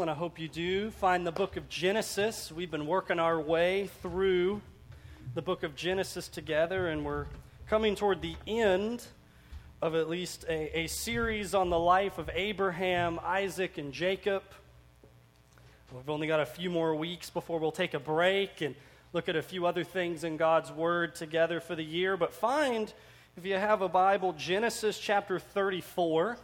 And I hope you do, find the book of Genesis. We've been working our way through the book of Genesis together, and we're coming toward the end of at least a, a series on the life of Abraham, Isaac, and Jacob. We've only got a few more weeks before we'll take a break and look at a few other things in God's Word together for the year. But find, if you have a Bible, Genesis chapter 34.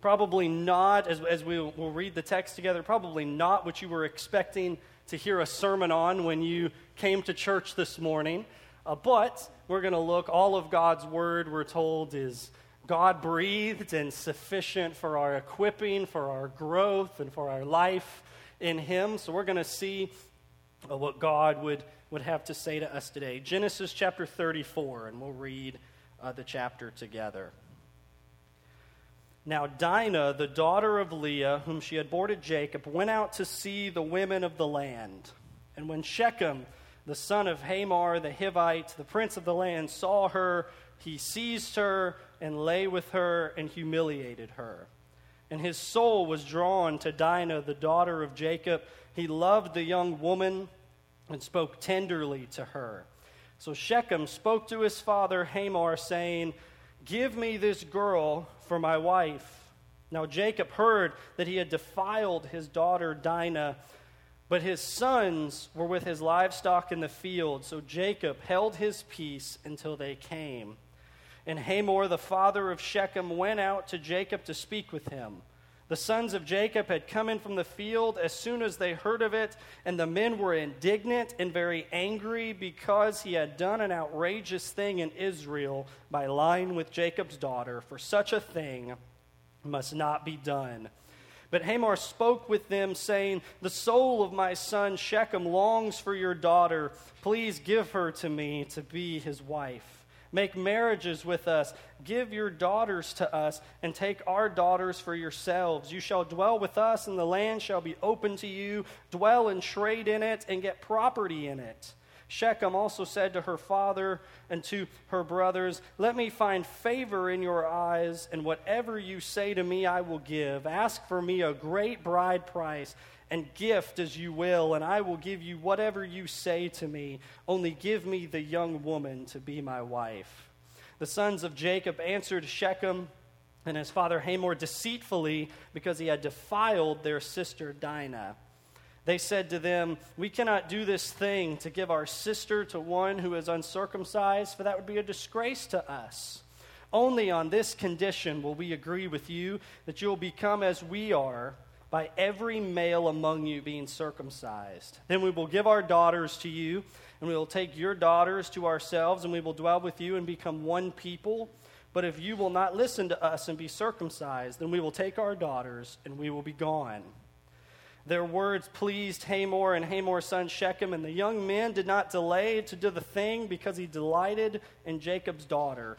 Probably not, as, as we will read the text together, probably not what you were expecting to hear a sermon on when you came to church this morning. Uh, but we're going to look, all of God's word, we're told, is God breathed and sufficient for our equipping, for our growth, and for our life in Him. So we're going to see uh, what God would, would have to say to us today. Genesis chapter 34, and we'll read uh, the chapter together. Now, Dinah, the daughter of Leah, whom she had borne to Jacob, went out to see the women of the land. And when Shechem, the son of Hamor the Hivite, the prince of the land, saw her, he seized her and lay with her and humiliated her. And his soul was drawn to Dinah, the daughter of Jacob. He loved the young woman and spoke tenderly to her. So Shechem spoke to his father Hamor, saying, Give me this girl for my wife. Now Jacob heard that he had defiled his daughter Dinah, but his sons were with his livestock in the field. So Jacob held his peace until they came. And Hamor, the father of Shechem, went out to Jacob to speak with him. The sons of Jacob had come in from the field as soon as they heard of it, and the men were indignant and very angry because he had done an outrageous thing in Israel by lying with Jacob's daughter, for such a thing must not be done. But Hamor spoke with them, saying, The soul of my son Shechem longs for your daughter. Please give her to me to be his wife. Make marriages with us. Give your daughters to us, and take our daughters for yourselves. You shall dwell with us, and the land shall be open to you. Dwell and trade in it, and get property in it. Shechem also said to her father and to her brothers, Let me find favor in your eyes, and whatever you say to me, I will give. Ask for me a great bride price and gift as you will, and I will give you whatever you say to me. Only give me the young woman to be my wife. The sons of Jacob answered Shechem and his father Hamor deceitfully because he had defiled their sister Dinah. They said to them, We cannot do this thing to give our sister to one who is uncircumcised, for that would be a disgrace to us. Only on this condition will we agree with you that you will become as we are by every male among you being circumcised. Then we will give our daughters to you, and we will take your daughters to ourselves, and we will dwell with you and become one people. But if you will not listen to us and be circumcised, then we will take our daughters, and we will be gone. Their words pleased Hamor and Hamor's son Shechem, and the young men did not delay to do the thing because he delighted in Jacob's daughter.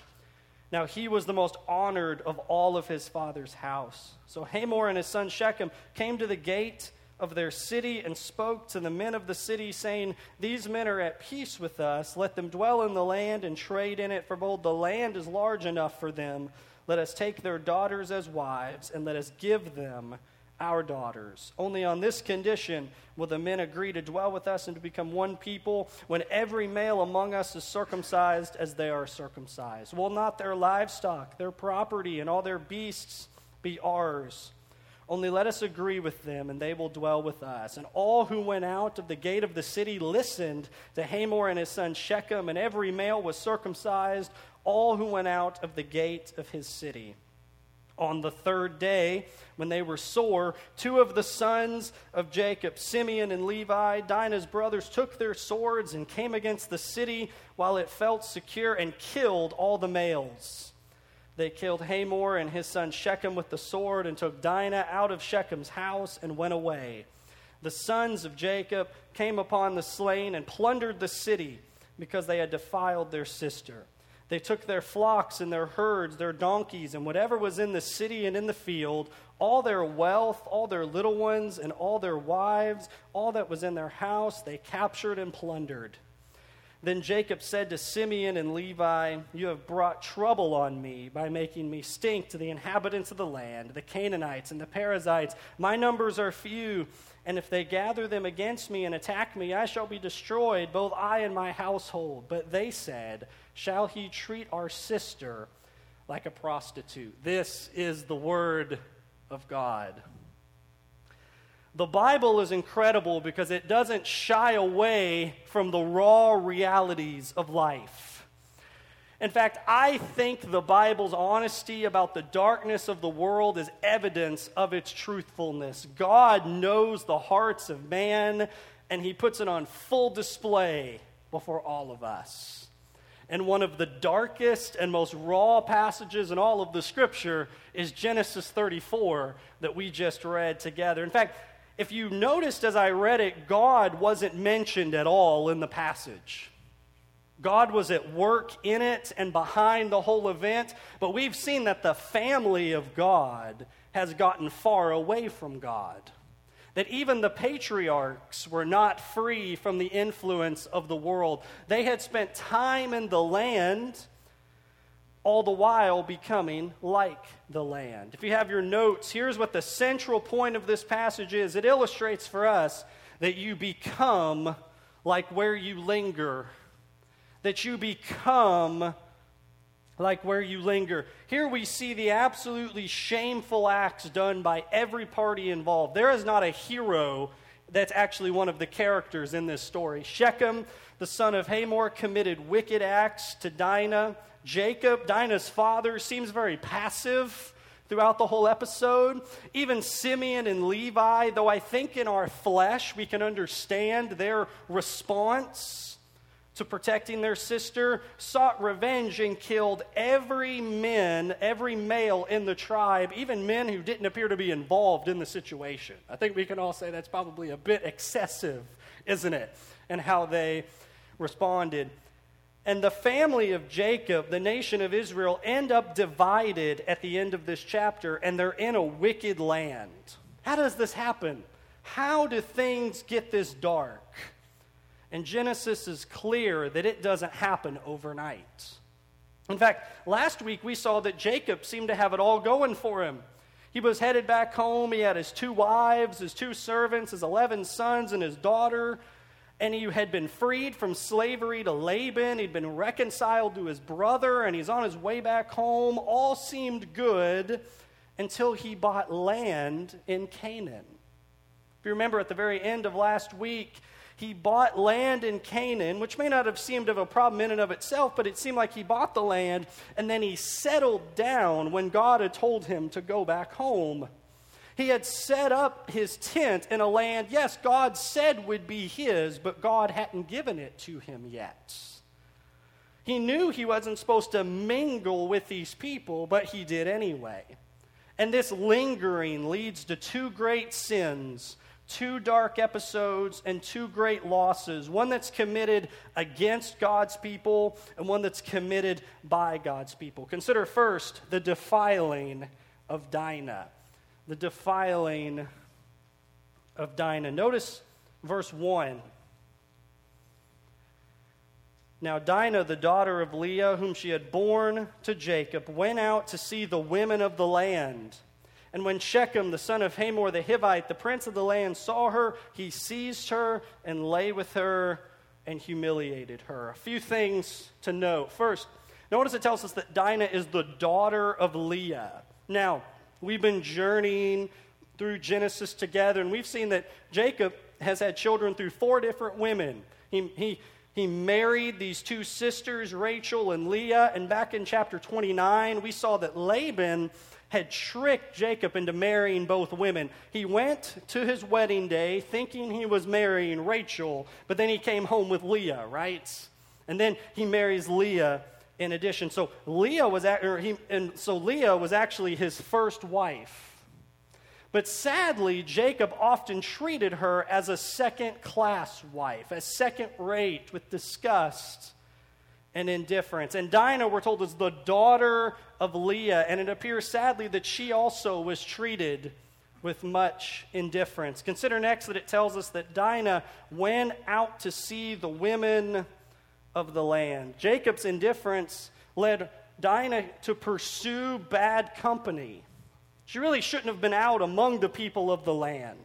Now he was the most honored of all of his father's house. So Hamor and his son Shechem came to the gate of their city and spoke to the men of the city, saying, These men are at peace with us. Let them dwell in the land and trade in it, for both the land is large enough for them. Let us take their daughters as wives, and let us give them our daughters. Only on this condition will the men agree to dwell with us and to become one people when every male among us is circumcised as they are circumcised. Will not their livestock, their property, and all their beasts be ours? Only let us agree with them, and they will dwell with us. And all who went out of the gate of the city listened to Hamor and his son Shechem, and every male was circumcised, all who went out of the gate of his city on the third day, when they were sore, two of the sons of Jacob, Simeon and Levi, Dinah's brothers, took their swords and came against the city while it felt secure and killed all the males. They killed Hamor and his son Shechem with the sword and took Dinah out of Shechem's house and went away. The sons of Jacob came upon the slain and plundered the city because they had defiled their sister. They took their flocks and their herds, their donkeys, and whatever was in the city and in the field, all their wealth, all their little ones, and all their wives, all that was in their house, they captured and plundered. Then Jacob said to Simeon and Levi, You have brought trouble on me by making me stink to the inhabitants of the land, the Canaanites and the Perizzites. My numbers are few, and if they gather them against me and attack me, I shall be destroyed, both I and my household. But they said, Shall he treat our sister like a prostitute? This is the word of God. The Bible is incredible because it doesn't shy away from the raw realities of life. In fact, I think the Bible's honesty about the darkness of the world is evidence of its truthfulness. God knows the hearts of man, and He puts it on full display before all of us. And one of the darkest and most raw passages in all of the Scripture is Genesis 34 that we just read together. In fact, if you noticed as I read it, God wasn't mentioned at all in the passage. God was at work in it and behind the whole event, but we've seen that the family of God has gotten far away from God. That even the patriarchs were not free from the influence of the world. They had spent time in the land all the while becoming like the land. If you have your notes, here's what the central point of this passage is it illustrates for us that you become like where you linger, that you become like where you linger. Here we see the absolutely shameful acts done by every party involved. There is not a hero that's actually one of the characters in this story. Shechem, the son of Hamor, committed wicked acts to Dinah Jacob, Dinah's father, seems very passive throughout the whole episode. Even Simeon and Levi, though I think in our flesh we can understand their response to protecting their sister, sought revenge and killed every man, every male in the tribe, even men who didn't appear to be involved in the situation. I think we can all say that's probably a bit excessive, isn't it? And how they responded. And the family of Jacob, the nation of Israel, end up divided at the end of this chapter, and they're in a wicked land. How does this happen? How do things get this dark? And Genesis is clear that it doesn't happen overnight. In fact, last week we saw that Jacob seemed to have it all going for him. He was headed back home. He had his two wives, his two servants, his 11 sons, and his daughter and he had been freed from slavery to Laban. He'd been reconciled to his brother, and he's on his way back home. All seemed good until he bought land in Canaan. If you remember at the very end of last week, he bought land in Canaan, which may not have seemed of a problem in and of itself, but it seemed like he bought the land and then he settled down when God had told him to go back home. He had set up his tent in a land, yes, God said would be his, but God hadn't given it to him yet. He knew he wasn't supposed to mingle with these people, but he did anyway. And this lingering leads to two great sins, two dark episodes, and two great losses one that's committed against God's people, and one that's committed by God's people. Consider first the defiling of Dinah the defiling of Dinah. Notice verse 1. Now, Dinah, the daughter of Leah, whom she had borne to Jacob, went out to see the women of the land. And when Shechem, the son of Hamor the Hivite, the prince of the land, saw her, he seized her and lay with her and humiliated her. A few things to note. First, notice it tells us that Dinah is the daughter of Leah. Now, We've been journeying through Genesis together, and we've seen that Jacob has had children through four different women. He, he, he married these two sisters, Rachel and Leah, and back in chapter 29, we saw that Laban had tricked Jacob into marrying both women. He went to his wedding day thinking he was marrying Rachel, but then he came home with Leah, right? And then he marries Leah in addition. So Leah was he, and so Leah was actually his first wife. But sadly, Jacob often treated her as a second class wife, as second rate, with disgust and indifference. And Dinah, we're told, is the daughter of Leah, and it appears sadly that she also was treated with much indifference. Consider next that it tells us that Dinah went out to see the women of the land. Jacob's indifference led Dinah to pursue bad company. She really shouldn't have been out among the people of the land.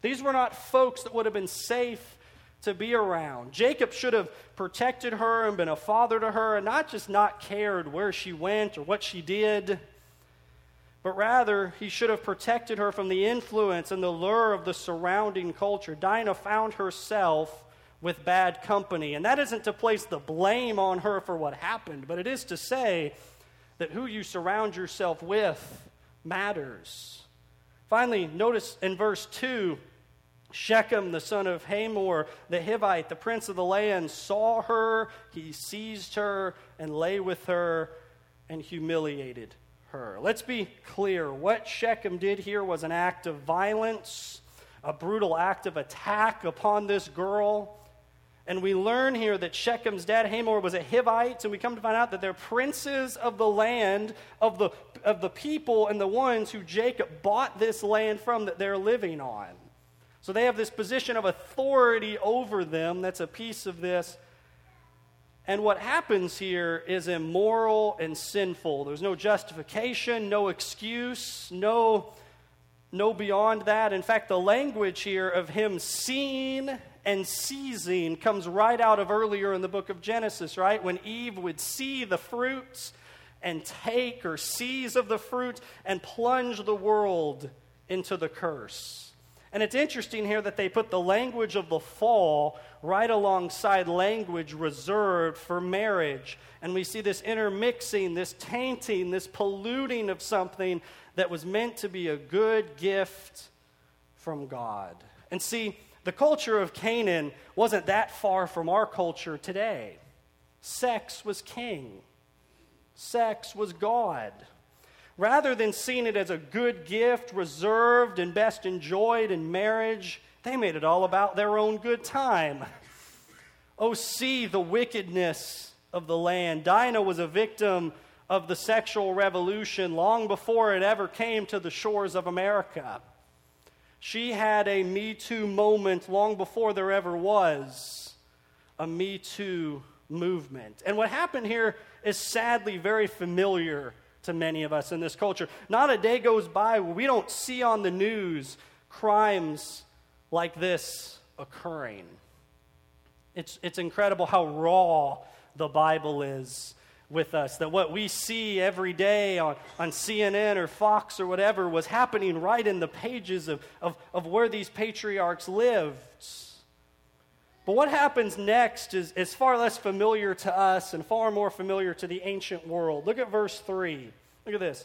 These were not folks that would have been safe to be around. Jacob should have protected her and been a father to her and not just not cared where she went or what she did, but rather he should have protected her from the influence and the lure of the surrounding culture. Dinah found herself with bad company. And that isn't to place the blame on her for what happened, but it is to say that who you surround yourself with matters. Finally, notice in verse 2 Shechem, the son of Hamor, the Hivite, the prince of the land, saw her, he seized her, and lay with her and humiliated her. Let's be clear. What Shechem did here was an act of violence, a brutal act of attack upon this girl. And we learn here that Shechem's dad, Hamor, was a Hivite, and we come to find out that they're princes of the land, of the, of the people, and the ones who Jacob bought this land from that they're living on. So they have this position of authority over them. That's a piece of this. And what happens here is immoral and sinful. There's no justification, no excuse, no, no beyond that. In fact, the language here of him seeing and seizing comes right out of earlier in the book of Genesis, right? When Eve would see the fruits and take or seize of the fruit and plunge the world into the curse. And it's interesting here that they put the language of the fall right alongside language reserved for marriage. And we see this intermixing, this tainting, this polluting of something that was meant to be a good gift from God. And see, the culture of Canaan wasn't that far from our culture today. Sex was king, sex was God. Rather than seeing it as a good gift reserved and best enjoyed in marriage, they made it all about their own good time. Oh, see the wickedness of the land. Dinah was a victim of the sexual revolution long before it ever came to the shores of America. She had a Me Too moment long before there ever was a Me Too movement. And what happened here is sadly very familiar to many of us in this culture. Not a day goes by where we don't see on the news crimes like this occurring. It's, it's incredible how raw the Bible is with us. That what we see every day on, on CNN or Fox or whatever was happening right in the pages of, of, of where these patriarchs lived. But what happens next is, is far less familiar to us and far more familiar to the ancient world. Look at verse 3. Look at this.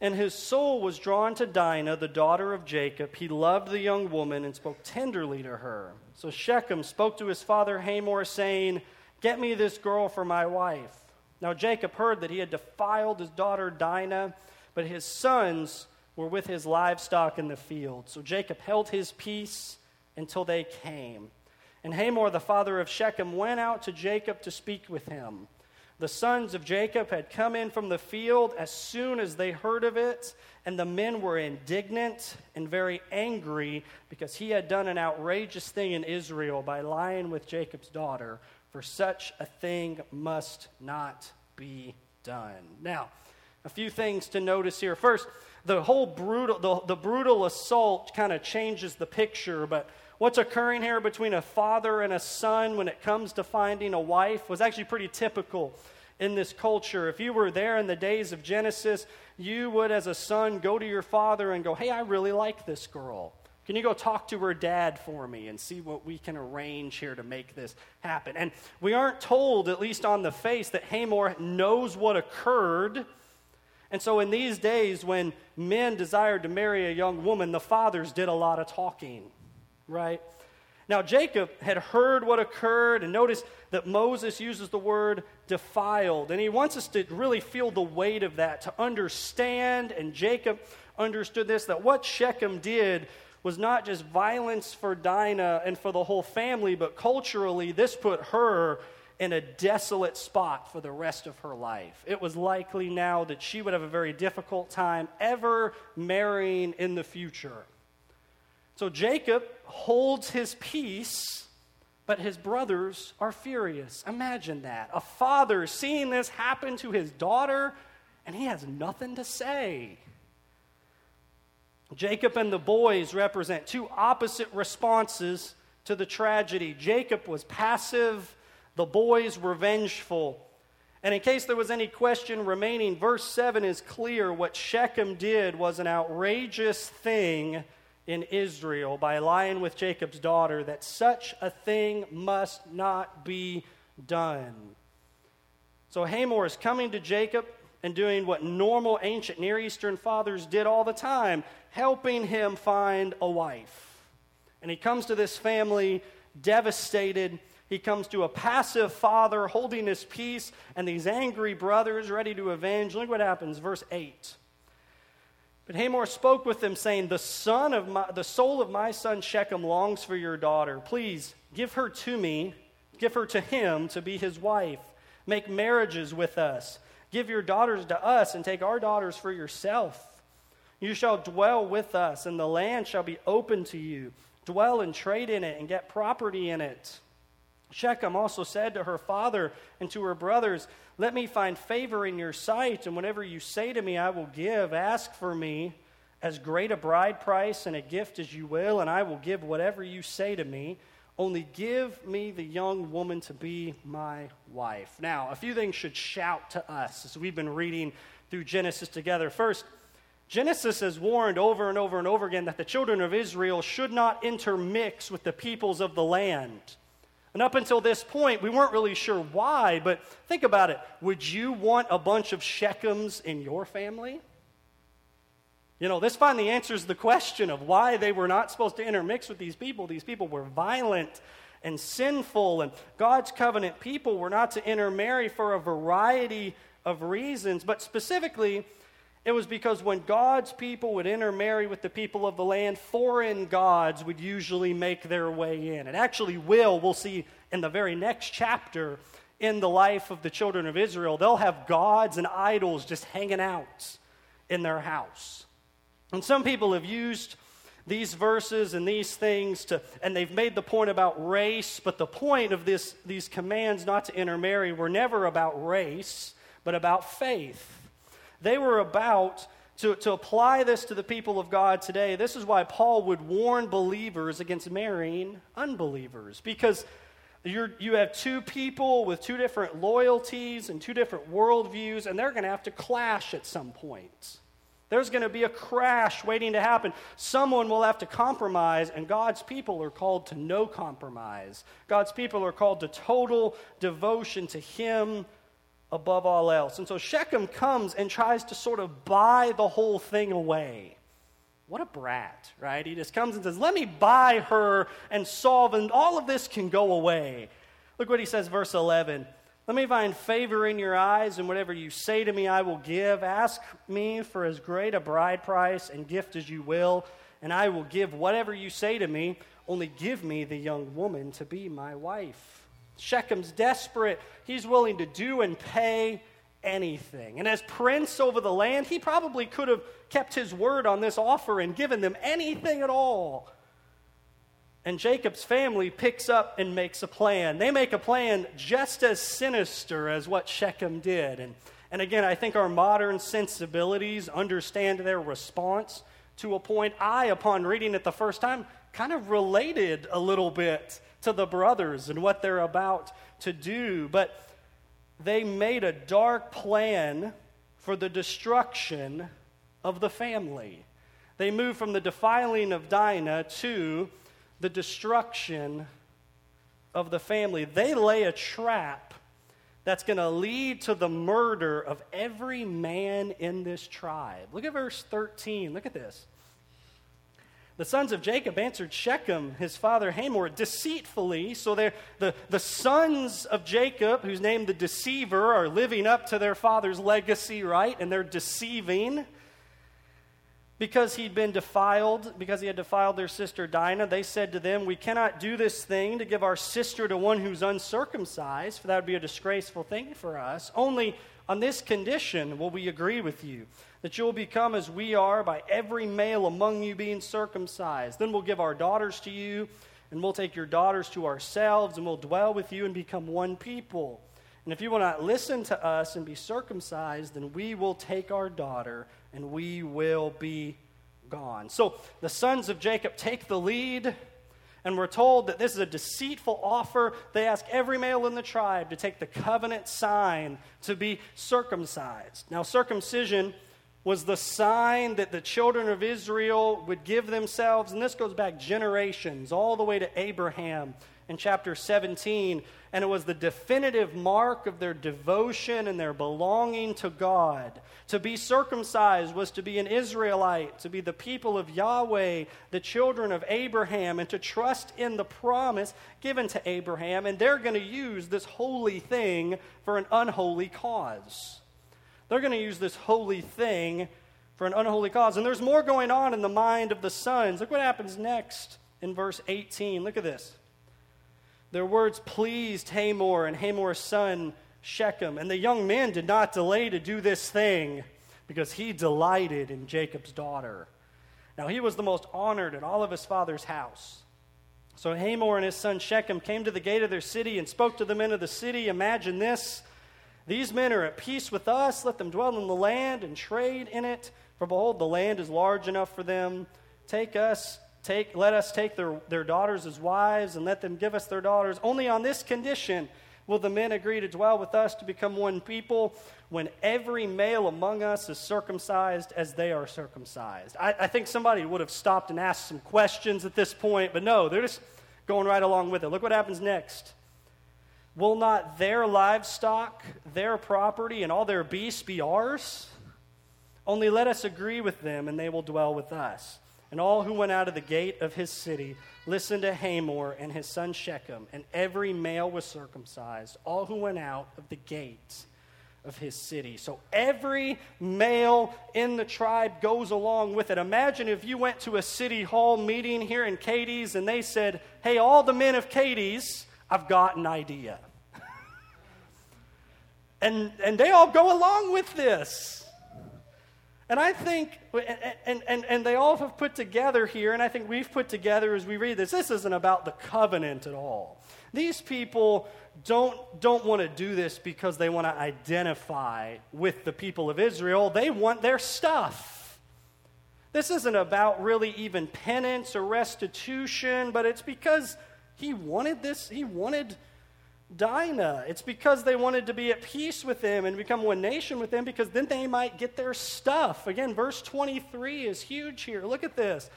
And his soul was drawn to Dinah, the daughter of Jacob. He loved the young woman and spoke tenderly to her. So Shechem spoke to his father Hamor, saying, Get me this girl for my wife. Now Jacob heard that he had defiled his daughter Dinah, but his sons were with his livestock in the field. So Jacob held his peace until they came. And Hamor, the father of Shechem, went out to Jacob to speak with him. The sons of Jacob had come in from the field as soon as they heard of it, and the men were indignant and very angry because he had done an outrageous thing in Israel by lying with Jacob's daughter for such a thing must not be done. Now, a few things to notice here. First, the whole brutal, the, the brutal assault kind of changes the picture, but what's occurring here between a father and a son when it comes to finding a wife was actually pretty typical in this culture. If you were there in the days of Genesis, you would, as a son, go to your father and go, Hey, I really like this girl. Can you go talk to her dad for me and see what we can arrange here to make this happen? And we aren't told, at least on the face, that Hamor knows what occurred. And so, in these days, when men desired to marry a young woman, the fathers did a lot of talking, right? Now, Jacob had heard what occurred, and notice that Moses uses the word defiled. And he wants us to really feel the weight of that, to understand, and Jacob understood this, that what Shechem did was not just violence for Dinah and for the whole family, but culturally, this put her in a desolate spot for the rest of her life. It was likely now that she would have a very difficult time ever marrying in the future. So Jacob holds his peace But his brothers are furious. Imagine that. A father seeing this happen to his daughter, and he has nothing to say. Jacob and the boys represent two opposite responses to the tragedy. Jacob was passive, the boys were vengeful. And in case there was any question remaining, verse 7 is clear. What Shechem did was an outrageous thing in Israel by lying with Jacob's daughter, that such a thing must not be done. So Hamor is coming to Jacob and doing what normal ancient Near Eastern fathers did all the time helping him find a wife. And he comes to this family devastated. He comes to a passive father holding his peace and these angry brothers ready to avenge. Look what happens, verse 8. But Hamor spoke with them, saying, The son of my, the soul of my son Shechem longs for your daughter. Please give her to me, give her to him to be his wife. Make marriages with us. Give your daughters to us, and take our daughters for yourself. You shall dwell with us, and the land shall be open to you. Dwell and trade in it, and get property in it. Shechem also said to her father and to her brothers, Let me find favor in your sight, and whatever you say to me, I will give. Ask for me as great a bride price and a gift as you will, and I will give whatever you say to me. Only give me the young woman to be my wife. Now, a few things should shout to us as we've been reading through Genesis together. First, Genesis has warned over and over and over again that the children of Israel should not intermix with the peoples of the land. And up until this point, we weren't really sure why, but think about it. Would you want a bunch of Shechems in your family? You know, this finally answers the question of why they were not supposed to intermix with these people. These people were violent and sinful, and God's covenant people were not to intermarry for a variety of reasons, but specifically, it was because when God's people would intermarry with the people of the land, foreign gods would usually make their way in. It actually will, we'll see in the very next chapter in the life of the children of Israel. They'll have gods and idols just hanging out in their house. And some people have used these verses and these things to, and they've made the point about race, but the point of this, these commands not to intermarry were never about race, but about faith. They were about to, to apply this to the people of God today. This is why Paul would warn believers against marrying unbelievers, because you're, you have two people with two different loyalties and two different worldviews, and they're going to have to clash at some point. There's going to be a crash waiting to happen. Someone will have to compromise, and God's people are called to no compromise. God's people are called to total devotion to Him above all else. And so Shechem comes and tries to sort of buy the whole thing away. What a brat, right? He just comes and says, Let me buy her and solve, and all of this can go away. Look what he says, verse 11. Let me find favor in your eyes, and whatever you say to me, I will give. Ask me for as great a bride price and gift as you will, and I will give whatever you say to me. Only give me the young woman to be my wife. Shechem's desperate. He's willing to do and pay anything. And as prince over the land, he probably could have kept his word on this offer and given them anything at all. And Jacob's family picks up and makes a plan. They make a plan just as sinister as what Shechem did. And, and again, I think our modern sensibilities understand their response to a point. I, upon reading it the first time, kind of related a little bit to the brothers and what they're about to do. But they made a dark plan for the destruction of the family. They moved from the defiling of Dinah to the destruction of the family. They lay a trap that's going to lead to the murder of every man in this tribe. Look at verse 13. Look at this. The sons of Jacob answered Shechem, his father Hamor, deceitfully. So the, the sons of Jacob, who's named the deceiver, are living up to their father's legacy, right? And they're deceiving. Because he'd been defiled, because he had defiled their sister Dinah, they said to them, We cannot do this thing to give our sister to one who's uncircumcised, for that would be a disgraceful thing for us. Only on this condition will we agree with you that you'll become as we are by every male among you being circumcised. Then we'll give our daughters to you, and we'll take your daughters to ourselves, and we'll dwell with you and become one people. And if you will not listen to us and be circumcised, then we will take our daughter and we will be gone. So the sons of Jacob take the lead, and we're told that this is a deceitful offer. They ask every male in the tribe to take the covenant sign to be circumcised. Now, circumcision was the sign that the children of Israel would give themselves, and this goes back generations, all the way to Abraham in chapter 17. And it was the definitive mark of their devotion and their belonging to God. To be circumcised was to be an Israelite, to be the people of Yahweh, the children of Abraham, and to trust in the promise given to Abraham. And they're going to use this holy thing for an unholy cause. They're going to use this holy thing for an unholy cause. And there's more going on in the mind of the sons. Look what happens next in verse 18. Look at this. Their words pleased Hamor and Hamor's son Shechem. And the young men did not delay to do this thing because he delighted in Jacob's daughter. Now he was the most honored in all of his father's house. So Hamor and his son Shechem came to the gate of their city and spoke to the men of the city. Imagine this. These men are at peace with us. Let them dwell in the land and trade in it. For behold, the land is large enough for them. Take us, take, let us take their, their daughters as wives, and let them give us their daughters. Only on this condition will the men agree to dwell with us to become one people when every male among us is circumcised as they are circumcised. I, I think somebody would have stopped and asked some questions at this point, but no, they're just going right along with it. Look what happens next. Will not their livestock, their property, and all their beasts be ours? Only let us agree with them, and they will dwell with us. And all who went out of the gate of his city listened to Hamor and his son Shechem, and every male was circumcised, all who went out of the gate of his city. So every male in the tribe goes along with it. Imagine if you went to a city hall meeting here in Cadiz and they said, Hey, all the men of Cadiz, I've got an idea. and, and they all go along with this. And I think, and, and, and they all have put together here, and I think we've put together as we read this, this isn't about the covenant at all. These people don't, don't want to do this because they want to identify with the people of Israel. They want their stuff. This isn't about really even penance or restitution, but it's because he wanted this, he wanted Dinah. It's because they wanted to be at peace with him and become one nation with him because then they might get their stuff. Again, verse 23 is huge here. Look at this.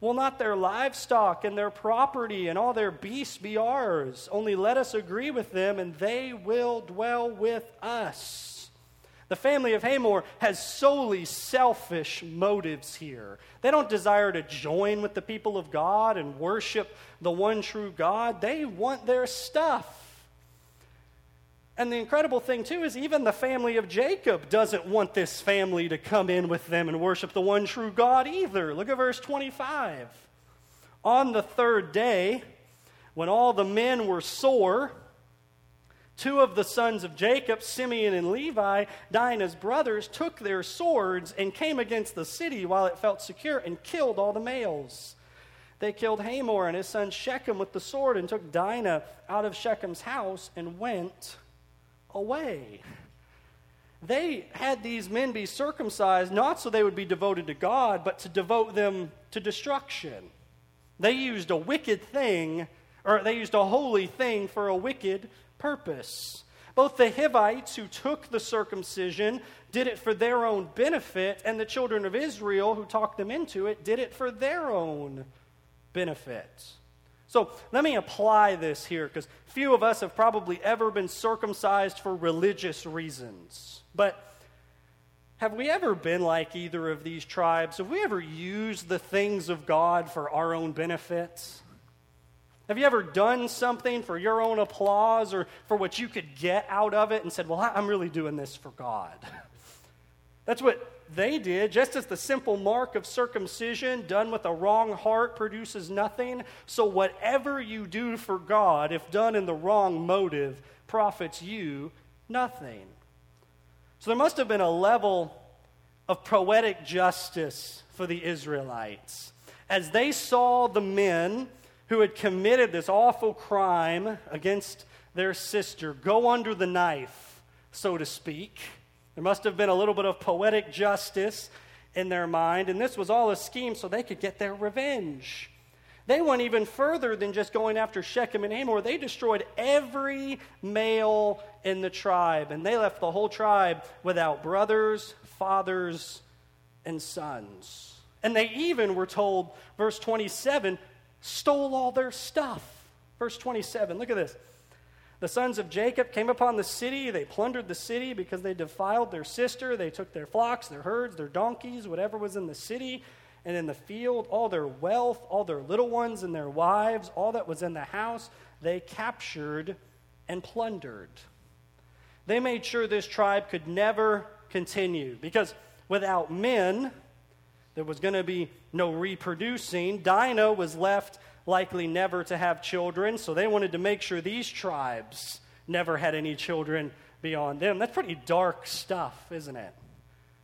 Will not their livestock and their property and all their beasts be ours? Only let us agree with them, and they will dwell with us. The family of Hamor has solely selfish motives here. They don't desire to join with the people of God and worship the one true God, they want their stuff. And the incredible thing, too, is even the family of Jacob doesn't want this family to come in with them and worship the one true God either. Look at verse 25. On the third day, when all the men were sore, two of the sons of Jacob, Simeon and Levi, Dinah's brothers, took their swords and came against the city while it felt secure and killed all the males. They killed Hamor and his son Shechem with the sword and took Dinah out of Shechem's house and went away. They had these men be circumcised not so they would be devoted to God, but to devote them to destruction. They used a wicked thing, or they used a holy thing for a wicked purpose. Both the Hivites who took the circumcision did it for their own benefit, and the children of Israel who talked them into it did it for their own benefit. So let me apply this here because few of us have probably ever been circumcised for religious reasons. But have we ever been like either of these tribes? Have we ever used the things of God for our own benefits? Have you ever done something for your own applause or for what you could get out of it and said, Well, I'm really doing this for God? That's what they did, just as the simple mark of circumcision done with a wrong heart produces nothing, so whatever you do for God, if done in the wrong motive, profits you nothing. So there must have been a level of poetic justice for the Israelites. As they saw the men who had committed this awful crime against their sister go under the knife, so to speak. There must have been a little bit of poetic justice in their mind, and this was all a scheme so they could get their revenge. They went even further than just going after Shechem and Hamor. They destroyed every male in the tribe, and they left the whole tribe without brothers, fathers, and sons. And they even were told, verse 27, stole all their stuff. Verse 27, look at this. The sons of Jacob came upon the city. They plundered the city because they defiled their sister. They took their flocks, their herds, their donkeys, whatever was in the city and in the field, all their wealth, all their little ones and their wives, all that was in the house, they captured and plundered. They made sure this tribe could never continue because without men, there was going to be no reproducing. Dinah was left likely never to have children, so they wanted to make sure these tribes never had any children beyond them. That's pretty dark stuff, isn't it?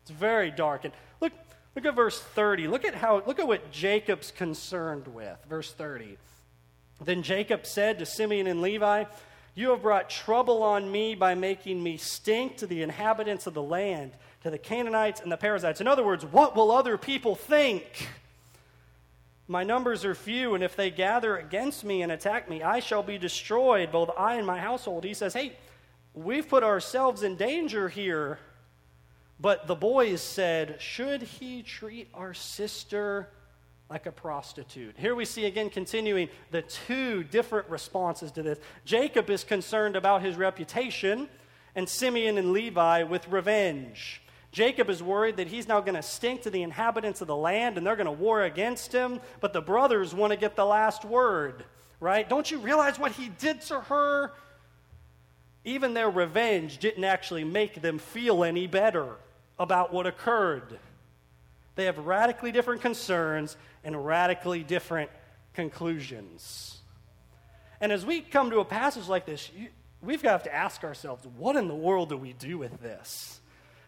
It's very dark. And look, look at verse 30. Look at how look at what Jacob's concerned with. Verse 30. Then Jacob said to Simeon and Levi, You have brought trouble on me by making me stink to the inhabitants of the land, to the Canaanites and the Perizzites. In other words, what will other people think? My numbers are few, and if they gather against me and attack me, I shall be destroyed, both I and my household. He says, Hey, we've put ourselves in danger here. But the boys said, Should he treat our sister like a prostitute? Here we see again continuing the two different responses to this. Jacob is concerned about his reputation, and Simeon and Levi with revenge. Jacob is worried that he's now going to stink to the inhabitants of the land and they're going to war against him, but the brothers want to get the last word, right? Don't you realize what he did to her? Even their revenge didn't actually make them feel any better about what occurred. They have radically different concerns and radically different conclusions. And as we come to a passage like this, you, we've got to ask ourselves what in the world do we do with this?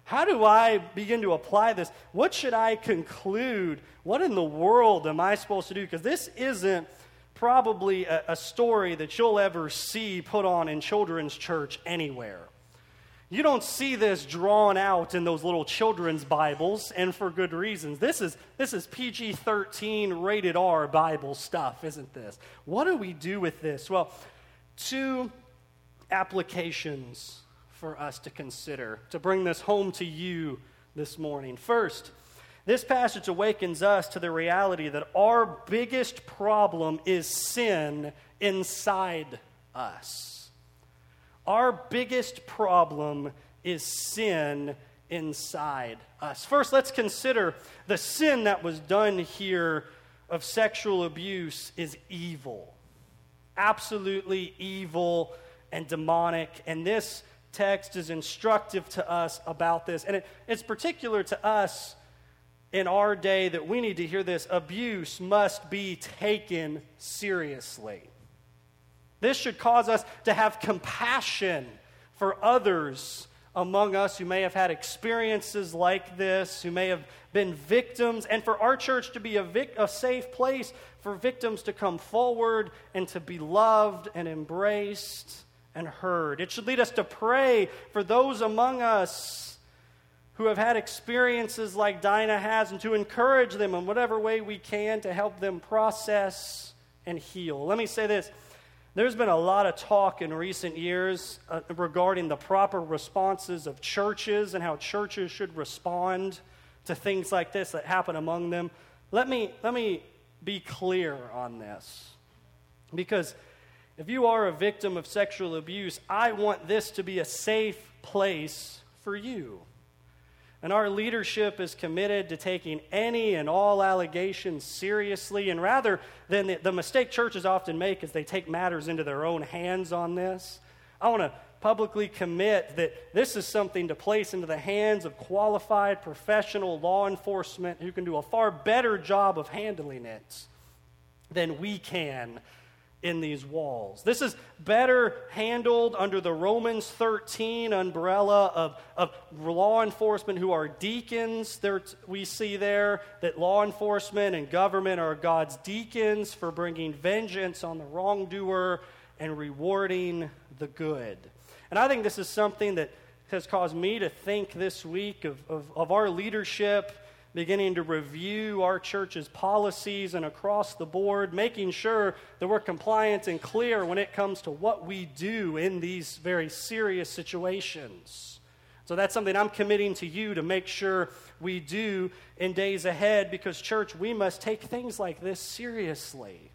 How do I begin to apply this? What should I conclude? What in the world am I supposed to do? Because this isn't probably a, a, story that you'll ever see put on in children's church anywhere. You don't see this drawn out in those little children's Bibles, and for good reasons. This is, this is PG 13 rated R Bible stuff, isn't this? What do we do with this? Well, two applications for us to consider, to bring this home to you this morning. First, this passage awakens us to the reality that our biggest problem is sin inside us. Our biggest problem is sin inside us. First, let's consider the sin that was done here of sexual abuse is evil. Absolutely evil and demonic. And this text is instructive to us about this. And it, it's particular to us in our day that we need to hear this abuse must be taken seriously. This should cause us to have compassion for others among us who may have had experiences like this, who may have been victims, and for our church to be a, vic- a safe place for victims to come forward and to be loved and embraced and heard. It should lead us to pray for those among us who have had experiences like Dinah has and to encourage them in whatever way we can to help them process and heal. Let me say this. There's been a lot of talk in recent years uh, regarding the proper responses of churches and how churches should respond to things like this that happen among them. Let me, let me be clear on this. Because if you are a victim of sexual abuse, I want this to be a safe place for you. And our leadership is committed to taking any and all allegations seriously. And rather than the, the, mistake churches often make is they take matters into their own hands on this, I want to publicly commit that this is something to place into the hands of qualified professional law enforcement who can do a far better job of handling it than we can in these walls. This is better handled under the Romans 13 umbrella of, of law enforcement who are deacons. There, we see there that law enforcement and government are God's deacons for bringing vengeance on the wrongdoer and rewarding the good. And I think this is something that has caused me to think this week of, of, of our leadership beginning to review our church's policies and across the board, making sure that we're compliant and clear when it comes to what we do in these very serious situations. So that's something I'm committing to you to make sure we do in days ahead because, church, we must take things like this seriously.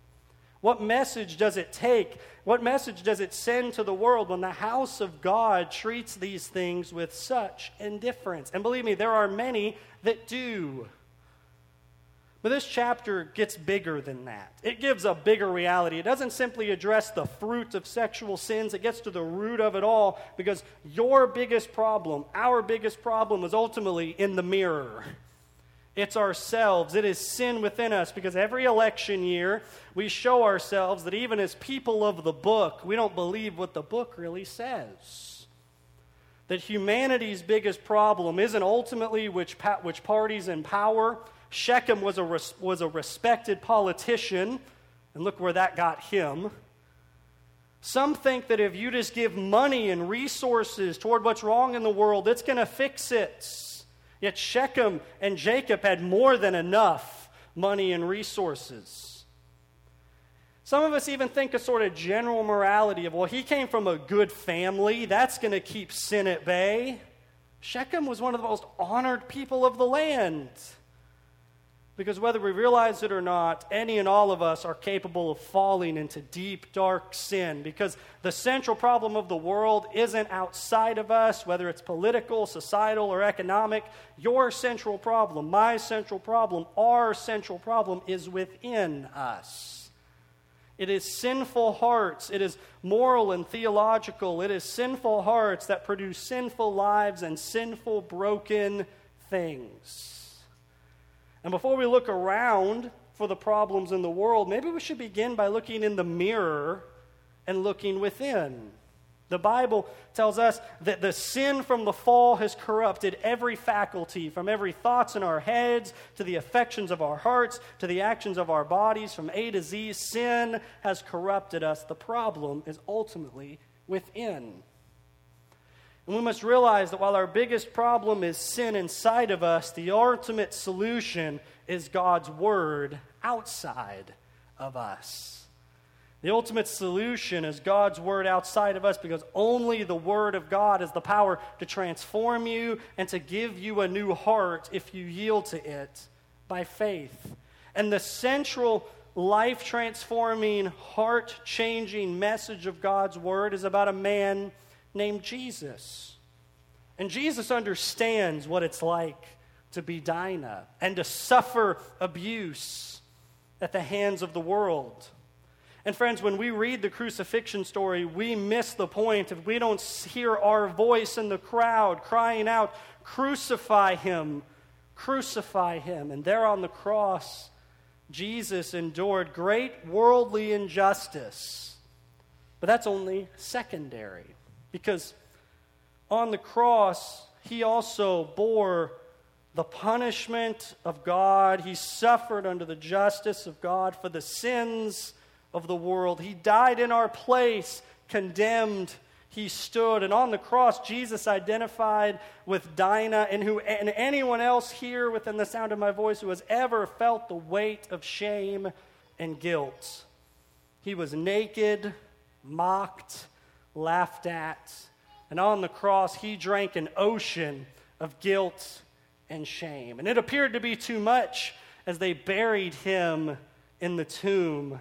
What message does it take? What message does it send to the world when the house of God treats these things with such indifference? And believe me, there are many that do. But this chapter gets bigger than that. It gives a bigger reality. It doesn't simply address the fruit of sexual sins, it gets to the root of it all because your biggest problem, our biggest problem, is ultimately in the mirror. It's ourselves. It is sin within us because every election year we show ourselves that even as people of the book, we don't believe what the book really says. That humanity's biggest problem isn't ultimately which, pa- which party's in power. Shechem was a, res- was a respected politician, and look where that got him. Some think that if you just give money and resources toward what's wrong in the world, it's going to fix it. Yet Shechem and Jacob had more than enough money and resources. Some of us even think a sort of general morality of, well, he came from a good family. That's going to keep sin at bay. Shechem was one of the most honored people of the land. Because whether we realize it or not, any and all of us are capable of falling into deep, dark sin. Because the central problem of the world isn't outside of us, whether it's political, societal, or economic. Your central problem, my central problem, our central problem is within us. It is sinful hearts. It is moral and theological. It is sinful hearts that produce sinful lives and sinful, broken things. And before we look around for the problems in the world, maybe we should begin by looking in the mirror and looking within. The Bible tells us that the sin from the fall has corrupted every faculty, from every thoughts in our heads to the affections of our hearts to the actions of our bodies, from A to Z. Sin has corrupted us. The problem is ultimately within. And we must realize that while our biggest problem is sin inside of us, the ultimate solution is God's Word outside of us. The ultimate solution is God's Word outside of us because only the Word of God has the power to transform you and to give you a new heart if you yield to it by faith. And the central life transforming, heart changing message of God's Word is about a man named Jesus. And Jesus understands what it's like to be Dinah and to suffer abuse at the hands of the world. And friends, when we read the crucifixion story, we miss the point if we don't hear our voice in the crowd crying out, Crucify him, crucify him. And there on the cross, Jesus endured great worldly injustice. But that's only secondary. Because on the cross, he also bore the punishment of God. He suffered under the justice of God for the sins of the world. He died in our place, condemned. He stood. And on the cross, Jesus identified with Dinah and, who, and anyone else here within the sound of my voice who has ever felt the weight of shame and guilt. He was naked, mocked, laughed at. And on the cross, he drank an ocean of guilt and shame. And it appeared to be too much as they buried him in the tomb.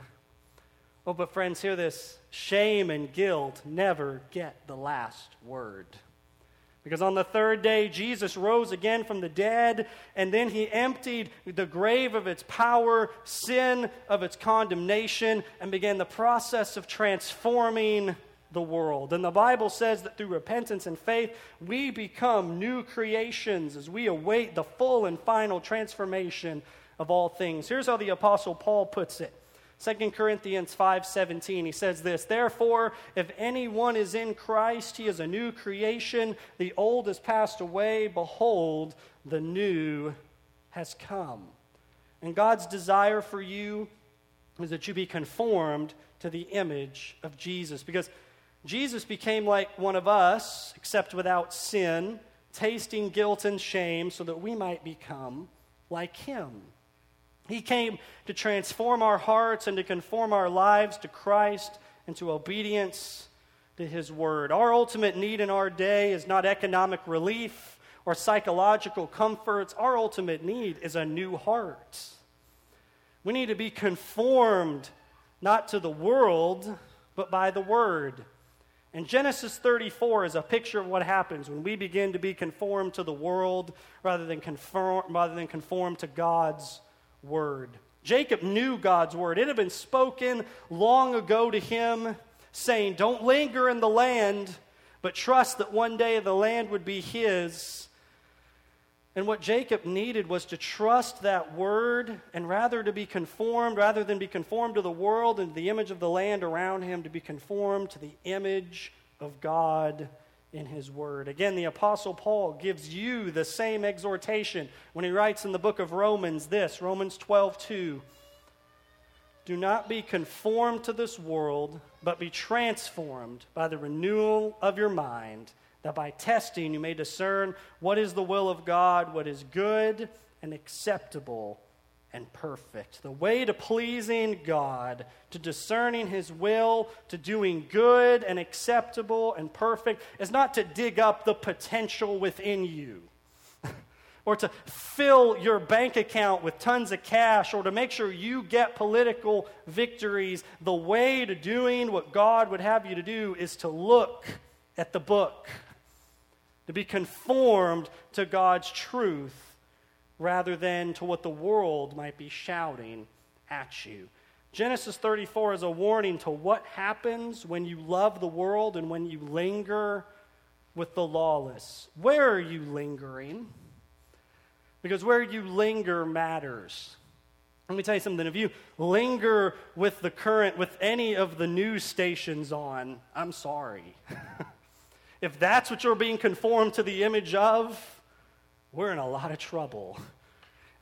Oh, but friends, hear this shame and guilt never get the last word. Because on the third day, Jesus rose again from the dead, and then he emptied the grave of its power, sin of its condemnation, and began the process of transforming the world. And the Bible says that through repentance and faith, we become new creations as we await the full and final transformation of all things. Here's how the Apostle Paul puts it. 2 Corinthians 5:17 he says this therefore if anyone is in Christ he is a new creation. The old has passed away. Behold the new has come. And God's desire for you is that you be conformed to the image of Jesus. Because Jesus became like one of us except without sin tasting guilt and shame so that we might become like him he came to transform our hearts and to conform our lives to Christ and to obedience to His Word. Our ultimate need in our day is not economic relief or psychological comforts. Our ultimate need is a new heart. We need to be conformed not to the world, but by the Word. And Genesis 34 is a picture of what happens when we begin to be conformed to the world rather than conform, rather than conform to God's word. Jacob knew God's word. It had been spoken long ago to him, saying, Don't linger in the land, but trust that one day the land would be his. And what Jacob needed was to trust that word and rather to be conformed, rather than be conformed to the world and the image of the land around him, to be conformed to the image of God in his word. Again, the Apostle Paul gives you the same exhortation when he writes in the book of Romans this Romans 12 2. Do not be conformed to this world, but be transformed by the renewal of your mind, that by testing you may discern what is the will of God, what is good and acceptable and perfect. The way to pleasing God, to discerning His will, to doing good and acceptable and perfect, is not to dig up the potential within you. or to fill your bank account with tons of cash, or to make sure you get political victories. The way to doing what God would have you to do is to look at the book, to be conformed to God's truth rather than to what the world might be shouting at you. Genesis 34 is a warning to what happens when you love the world and when you linger with the lawless. Where are you lingering? Because where you linger matters. Let me tell you something. If you linger with the current, with any of the news stations on, I'm sorry. if that's what you're being conformed to the image of, we're in a lot of trouble.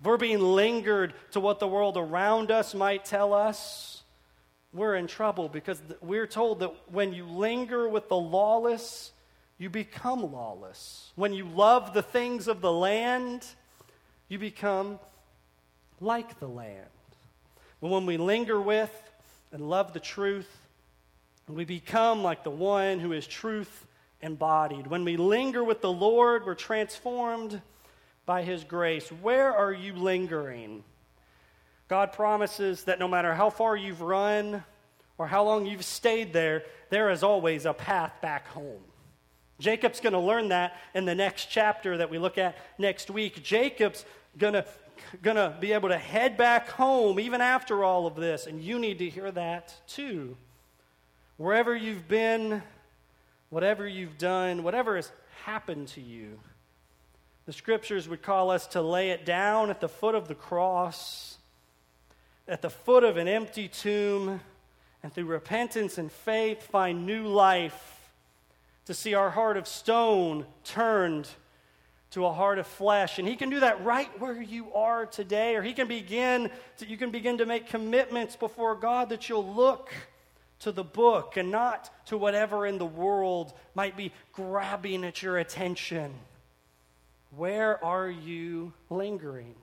If we're being lingered to what the world around us might tell us, we're in trouble because we're told that when you linger with the lawless, you become lawless. When you love the things of the land, you become like the land. But when we linger with and love the truth, we become like the one who is truth embodied. When we linger with the Lord, we're transformed by His grace. Where are you lingering? God promises that no matter how far you've run or how long you've stayed there, there is always a path back home. Jacob's going to learn that in the next chapter that we look at next week. Jacob's going to going to be able to head back home even after all of this, and you need to hear that too. Wherever you've been, whatever you've done, whatever has happened to you, the scriptures would call us to lay it down at the foot of the cross, at the foot of an empty tomb, and through repentance and faith find new life, to see our heart of stone turned to a heart of flesh. And he can do that right where you are today, or he can begin to, you can begin to make commitments before God that you'll look to the book and not to whatever in the world might be grabbing at your attention. Where are you lingering?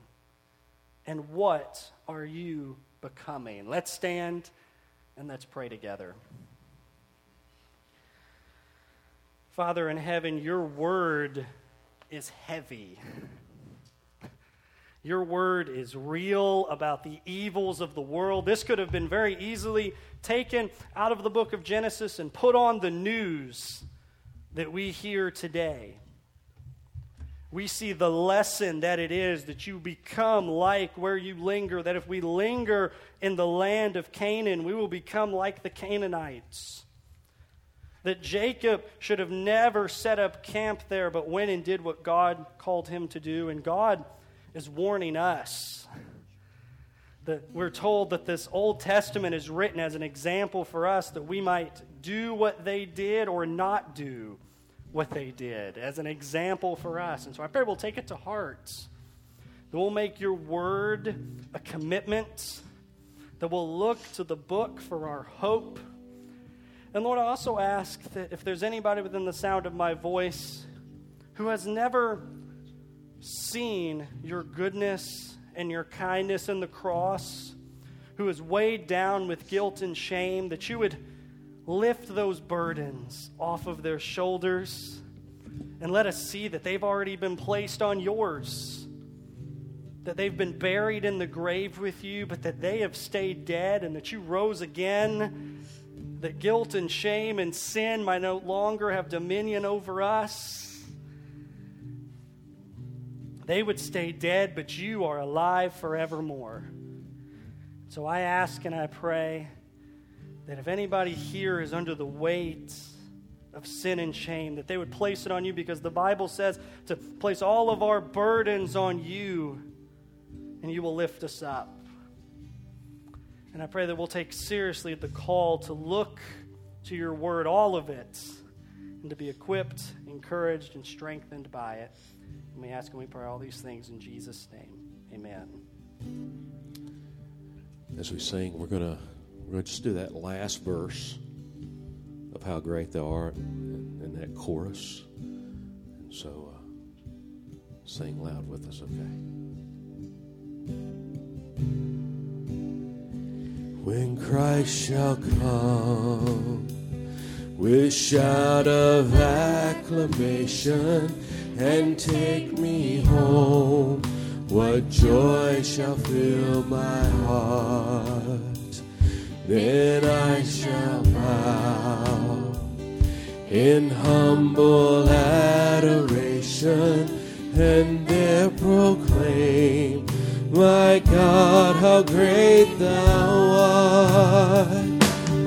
And what are you becoming? Let's stand and let's pray together. Father in heaven, your word is heavy. Your word is real about the evils of the world. This could have been very easily taken out of the book of Genesis and put on the news that we hear today we see the lesson that it is that you become like where you linger, that if we linger in the land of Canaan, we will become like the Canaanites. That Jacob should have never set up camp there, but went and did what God called him to do. And God is warning us That we're told that this Old Testament is written as an example for us that we might do what they did or not do what they did, as an example for us. And so I pray we'll take it to heart. That we'll make your word a commitment, that we'll look to the book for our hope. And Lord, I also ask that if there's anybody within the sound of my voice who has never seen your goodness and your kindness in the cross, who is weighed down with guilt and shame, that you would lift those burdens off of their shoulders and let us see that they've already been placed on yours. That they've been buried in the grave with you, but that they have stayed dead and that you rose again. That guilt and shame and sin might no longer have dominion over us they would stay dead, but you are alive forevermore. So I ask and I pray that if anybody here is under the weight of sin and shame, that they would place it on you because the Bible says to place all of our burdens on you and you will lift us up. And I pray that we'll take seriously the call to look to your word, all of it, and to be equipped, encouraged, and strengthened by it. And we ask and we pray all these things in Jesus' name. Amen. As we sing, we're gonna we're gonna just do that last verse of how great thou art and, that chorus. And so uh, sing loud with us, okay? When Christ shall come with shout of acclamation and take me home. What joy shall fill my heart? Then I shall bow in humble adoration and there proclaim, My God, how great thou art.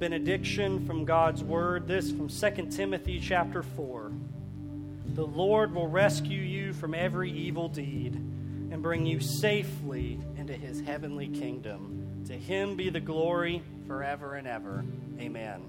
benediction from God's word, this from 2 Timothy chapter 4. The Lord will rescue you from every evil deed and bring you safely into his heavenly kingdom. To him be the glory forever and ever. Amen.